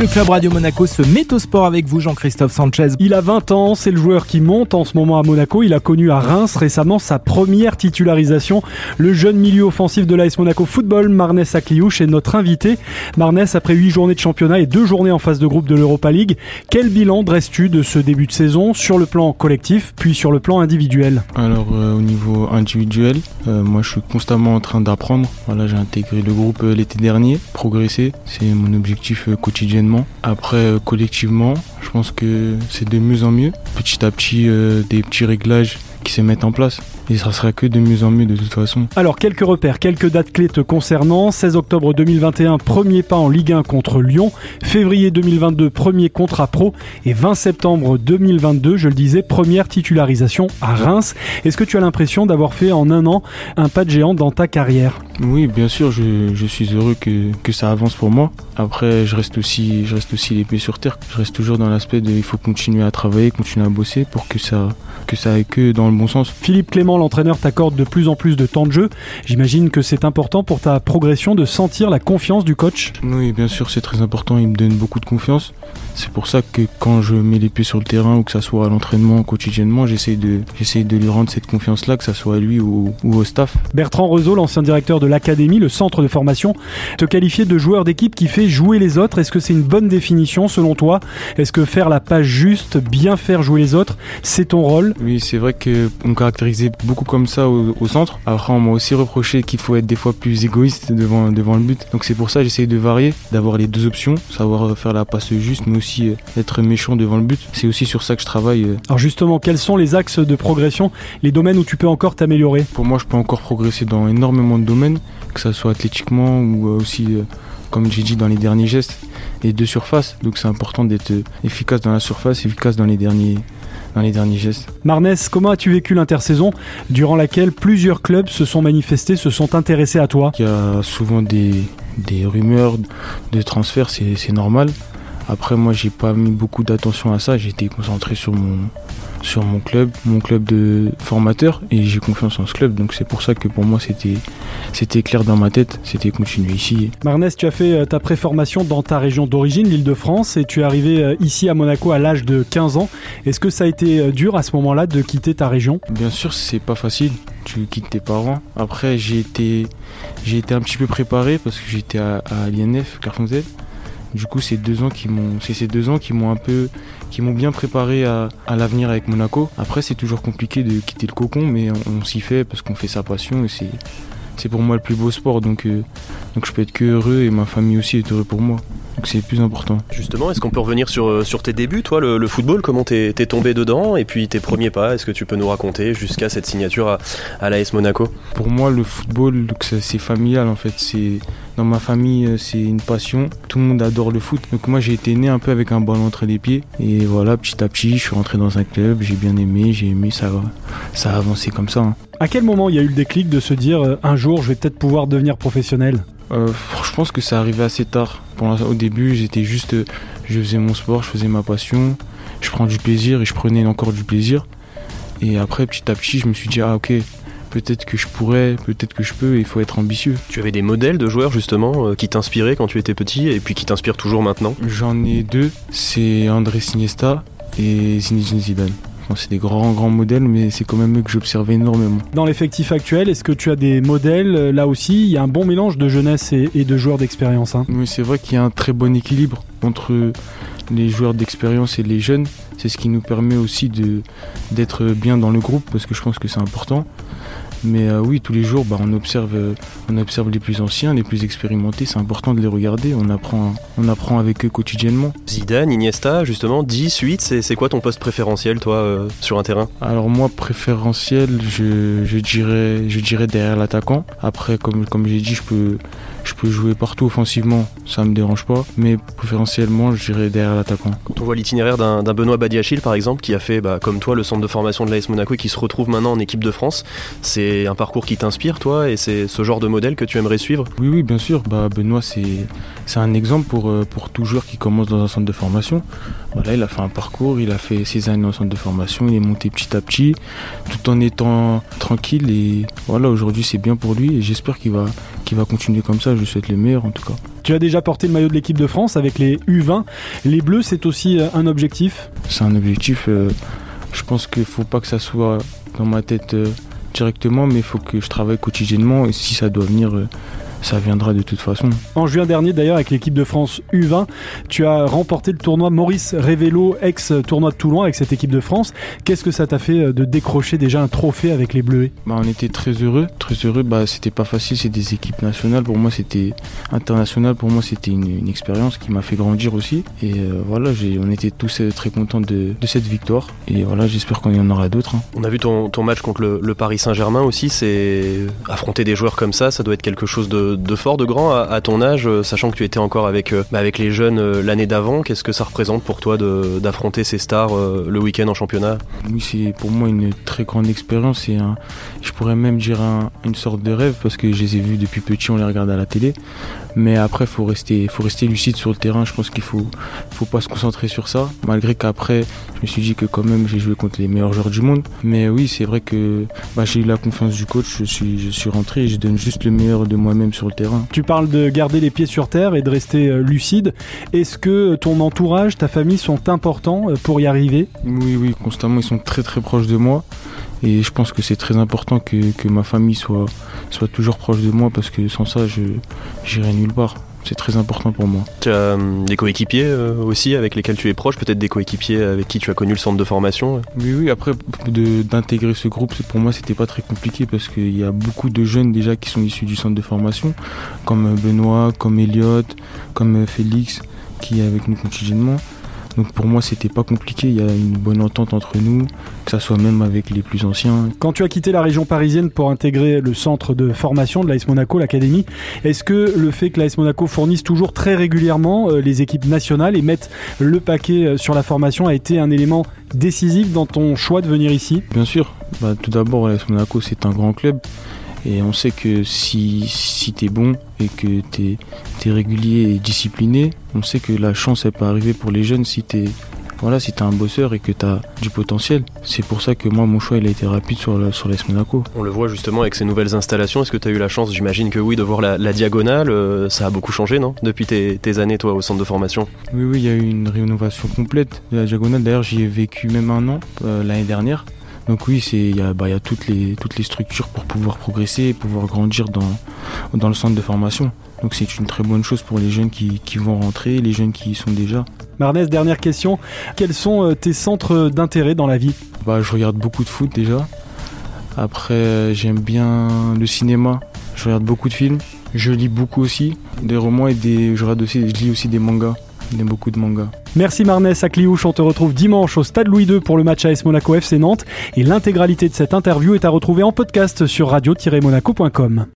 Le club Radio Monaco se met au sport avec vous, Jean-Christophe Sanchez. Il a 20 ans, c'est le joueur qui monte en ce moment à Monaco. Il a connu à Reims récemment sa première titularisation. Le jeune milieu offensif de l'AS Monaco Football, Marnes Akliouche, est notre invité. Marnes, après 8 journées de championnat et 2 journées en phase de groupe de l'Europa League, quel bilan dresses-tu de ce début de saison sur le plan collectif, puis sur le plan individuel? Alors, euh, au niveau individuel, euh, moi je suis constamment en train d'apprendre. Voilà, j'ai intégré le groupe euh, l'été dernier, progresser, c'est mon objectif Après, collectivement, je pense que c'est de mieux en mieux. Petit à petit, des petits réglages qui se mettent en place et ça sera que de mieux en mieux de toute façon. Alors quelques repères, quelques dates clés te concernant. 16 octobre 2021, premier pas en Ligue 1 contre Lyon. Février 2022, premier contrat pro. Et 20 septembre 2022, je le disais, première titularisation à Reims. Est-ce que tu as l'impression d'avoir fait en un an un pas de géant dans ta carrière? Oui, bien sûr, je, je suis heureux que, que, ça avance pour moi. Après, je reste aussi, je reste aussi les pieds sur terre. Je reste toujours dans l'aspect de il faut continuer à travailler, continuer à bosser pour que ça, que ça aille que dans le bon sens. Philippe Clément l'entraîneur t'accorde de plus en plus de temps de jeu. J'imagine que c'est important pour ta progression de sentir la confiance du coach. Oui, bien sûr, c'est très important. Il me donne beaucoup de confiance. C'est pour ça que quand je mets les pieds sur le terrain ou que ça soit à l'entraînement quotidiennement, j'essaie de, de lui rendre cette confiance-là, que ça soit à lui ou, au staff. Bertrand Rezeau, l'ancien directeur de l'académie, le centre de formation, te qualifier de joueur d'équipe qui fait jouer les autres. Est-ce que c'est une bonne définition selon toi? Est-ce que faire la page juste, bien faire jouer les autres, c'est ton rôle? Oui, c'est vrai qu'on me caractérisait beaucoup comme ça au, centre. Après, on m'a aussi reproché qu'il faut être des fois plus égoïste devant, devant le but. Donc c'est pour ça que j'essaie de varier, d'avoir les deux options, savoir faire la passe juste, mais aussi euh, être méchant devant le but. C'est aussi sur ça que je travaille. Euh. Alors justement, quels sont les axes de progression, les domaines où tu peux encore t'améliorer? Pour moi, je peux encore progresser dans énormément de domaines, que ce soit athlétiquement ou euh, aussi, comme j'ai dit, dans les derniers gestes, les deux surfaces. Donc c'est important d'être efficace dans la surface, efficace dans les derniers dans les derniers gestes. Marnès, comment as-tu vécu l'intersaison durant laquelle plusieurs clubs se sont manifestés, se sont intéressés à toi? Il y a souvent des, des rumeurs de transfert, c'est normal. Après, moi, j'ai pas mis beaucoup d'attention à ça. Été concentré sur mon, sur mon club, mon club de formateur, et j'ai confiance en ce club. Donc c'est pour ça que pour moi, c'était, c'était clair dans ma tête. C'était continuer ici. Marnès, tu as fait euh, ta préformation dans ta région d'origine, l'Île-de-France, et tu es arrivé euh, ici à Monaco à l'âge de 15 ans. Est-ce que ça a été euh, dur à ce moment-là de quitter ta région? Bien sûr, c'est pas facile. Tu quittes tes parents. Après, j'ai été, j'ai été un petit peu préparé parce que j'étais à, à l'INF, Carfonzel. Du coup, c'est deux ans qui m'ont, c'est ces deux ans qui m'ont un peu, qui m'ont bien préparé à, l'avenir avec Monaco. Après, c'est toujours compliqué de quitter le cocon, mais on, s'y fait parce qu'on fait sa passion et c'est, c'est pour moi le plus beau sport. Donc, euh, donc je peux être que heureux et ma famille aussi est heureux pour moi. Donc c'est plus important. Justement, est-ce qu'on peut revenir sur, euh, sur tes débuts, toi, le, football? Comment t'es, tombé dedans? Et puis tes premiers pas, est-ce que tu peux nous raconter jusqu'à cette signature à, à l'AS Monaco? Pour moi, le football, c'est familial en fait. C'est dans ma famille, euh, c'est une passion. Tout le monde adore le foot. Donc moi, j'ai été né un peu avec un ballon entre les pieds. Et voilà, petit à petit, je suis rentré dans un club. J'ai bien aimé, j'ai aimé, ça, ça a avancé comme ça. Hein. À quel moment il y a eu le déclic de se dire euh, un jour, je vais peut-être pouvoir devenir professionnel? Euh, je pense que ça arrivait assez tard. au début, j'étais juste, je faisais mon sport, je faisais ma passion, je prends du plaisir et je prenais encore du plaisir. Et après, petit à petit, je me suis dit, ah ok, peut-être que je pourrais, peut-être que je peux, il faut être ambitieux. Tu avais des modèles de joueurs justement euh, qui t'inspiraient quand tu étais petit et puis qui t'inspirent toujours maintenant? J'en ai deux, c'est André Iniesta et Zinedine Zidane c'est des grands, grands modèles, mais c'est quand même eux que j'observais énormément. Dans l'effectif actuel, est-ce que tu as des modèles? Euh, Là aussi, il y a un bon mélange de jeunesse et, de joueurs d'expérience. Hein. Oui, c'est vrai qu'il y a un très bon équilibre entre les joueurs d'expérience et les jeunes. C'est ce qui nous permet aussi d'être bien dans le groupe, parce que je pense que c'est important. Mais euh, oui, tous les jours, bah, on, observe, euh, on observe les plus anciens, les plus expérimentés. C'est important de les regarder. On apprend, on apprend avec eux quotidiennement. Zidane, Iniesta, justement, 10, 8, c'est quoi ton poste préférentiel, toi, euh, sur un terrain? Alors, moi, préférentiel, je, je, dirais, je dirais derrière l'attaquant. Après, comme, comme j'ai dit, je peux, je peux jouer partout offensivement, ça me dérange pas, mais préférentiellement, je dirais derrière l'attaquant. Quand on voit l'itinéraire d'un Benoît Badiachil, par exemple, qui a fait, bah, comme toi, le centre de formation de l'AS Monaco et qui se retrouve maintenant en équipe de France, c'est un parcours qui t'inspire, toi, et c'est ce genre de modèle que tu aimerais suivre? Oui, oui, bien sûr. Bah, Benoît, c'est un exemple pour, euh, pour tout joueur qui commence dans un centre de formation. Voilà, il a fait un parcours, il a fait ses années en centre de formation, il est monté petit à petit, tout en étant tranquille. Et voilà, aujourd'hui, c'est bien pour lui et j'espère qu'il va, qu'il va continuer comme ça. Je souhaite le meilleur en tout cas. Tu as déjà porté le maillot de l'équipe de France avec les U20. Les Bleus, c'est aussi un objectif? C'est un objectif. je pense qu'il ne faut pas que ça soit dans ma tête directement, mais il faut que je travaille quotidiennement. Et si ça doit venir ça viendra de toute façon. En juin dernier, d'ailleurs, avec l'équipe de France U20, tu as remporté le tournoi Maurice Révélo, ex-tournoi de Toulon avec cette équipe de France. Qu'est-ce que ça t'a fait euh, de décrocher déjà un trophée avec les Bleus bah, On était très heureux, très heureux. Bah, c'était pas facile, c'est des équipes nationales. Pour moi, c'était international. Pour moi, c'était une, expérience qui m'a fait grandir aussi. Et euh, voilà, on était tous euh, très contents de, cette victoire. Et voilà, j'espère qu'on y en aura d'autres. Hein. On a vu ton, match contre le Paris Saint-Germain aussi. C'est affronter des joueurs comme ça, ça doit être quelque chose de de, fort, de grand à, ton âge, euh, sachant que tu étais encore avec, euh, bah, les jeunes euh, l'année d'avant. Qu'est-ce que ça représente pour toi d'affronter ces stars le week-end en championnat? C'est pour moi une très grande expérience et je pourrais même dire une sorte de rêve parce que je les ai vus depuis petit, on les regarde à la télé. Mais après, il faut rester, faut rester lucide sur le terrain. Je pense qu'il faut, faut pas se concentrer sur ça. Malgré qu'après, je me suis dit que quand même, j'ai joué contre les meilleurs joueurs du monde. Mais oui, c'est vrai que bah, j'ai eu la confiance du coach. Je suis, je suis rentré et je donne juste le meilleur de moi-même sur le terrain. Tu parles de garder les pieds sur terre et de rester euh, lucide. Est-ce que ton entourage, ta famille sont importants euh, pour y arriver? Oui, oui, constamment. Ils sont très très proches de moi. Et je pense que c'est très important que, que, ma famille soit, soit toujours proche de moi parce que sans ça, je n'irai nulle part. C'est très important pour moi. Tu as euh, des coéquipiers euh, aussi avec lesquels tu es proche, peut-être des coéquipiers avec qui tu as connu le centre de formation Oui, oui, après d'intégrer ce groupe, pour moi, c'était pas très compliqué parce qu'il y a beaucoup de jeunes déjà qui sont issus du centre de formation, comme Benoît, comme Elliot, comme Félix, qui est avec nous quotidiennement. Donc pour moi, c'était pas compliqué. Il y a une bonne entente entre nous, que ça soit même avec les plus anciens. Quand tu as quitté la région parisienne pour intégrer le centre de formation de l'AS Monaco, l'académie, est-ce que le fait que l'AS Monaco fournisse toujours très régulièrement euh, les équipes nationales et mette le paquet euh, sur la formation a été un élément décisif dans ton choix de venir ici? Bien sûr. Bah, tout d'abord, l'AS Monaco, c'est un grand club. Et on sait que si, si tu es bon et que tu es, régulier et discipliné, on sait que la chance, elle peut arriver pour les jeunes si tu es voilà, si un bosseur et que tu as du potentiel. C'est pour ça que moi, mon choix, il a été rapide sur, la, sur l'AS Monaco. On le voit justement avec ces nouvelles installations. Est-ce que tu as eu la chance, j'imagine que oui, de voir la, diagonale euh, Ça a beaucoup changé, non? Depuis tes, années, toi, au centre de formation Oui, oui, il y a eu une rénovation complète de la diagonale. D'ailleurs, j'y ai vécu même un an euh, l'année dernière. Donc oui, il y a, bah, y a toutes, les, toutes les structures pour pouvoir progresser et pouvoir grandir dans, dans le centre de formation. Donc c'est une très bonne chose pour les jeunes qui, qui, vont rentrer, les jeunes qui y sont déjà. Marnès, dernière question. Quels sont euh, tes centres d'intérêt dans la vie? Bah, Je regarde beaucoup de foot déjà. Après, j'aime bien le cinéma. Je regarde beaucoup de films. Je lis beaucoup aussi, des romans et des, je, regarde aussi, je lis aussi des mangas. Il y a beaucoup de mangas. Merci Marnès à Cliouche. On te retrouve dimanche au Stade Louis II pour le match AS Monaco FC Nantes. Et l'intégralité de cette interview est à retrouver en podcast sur radio-monaco.com.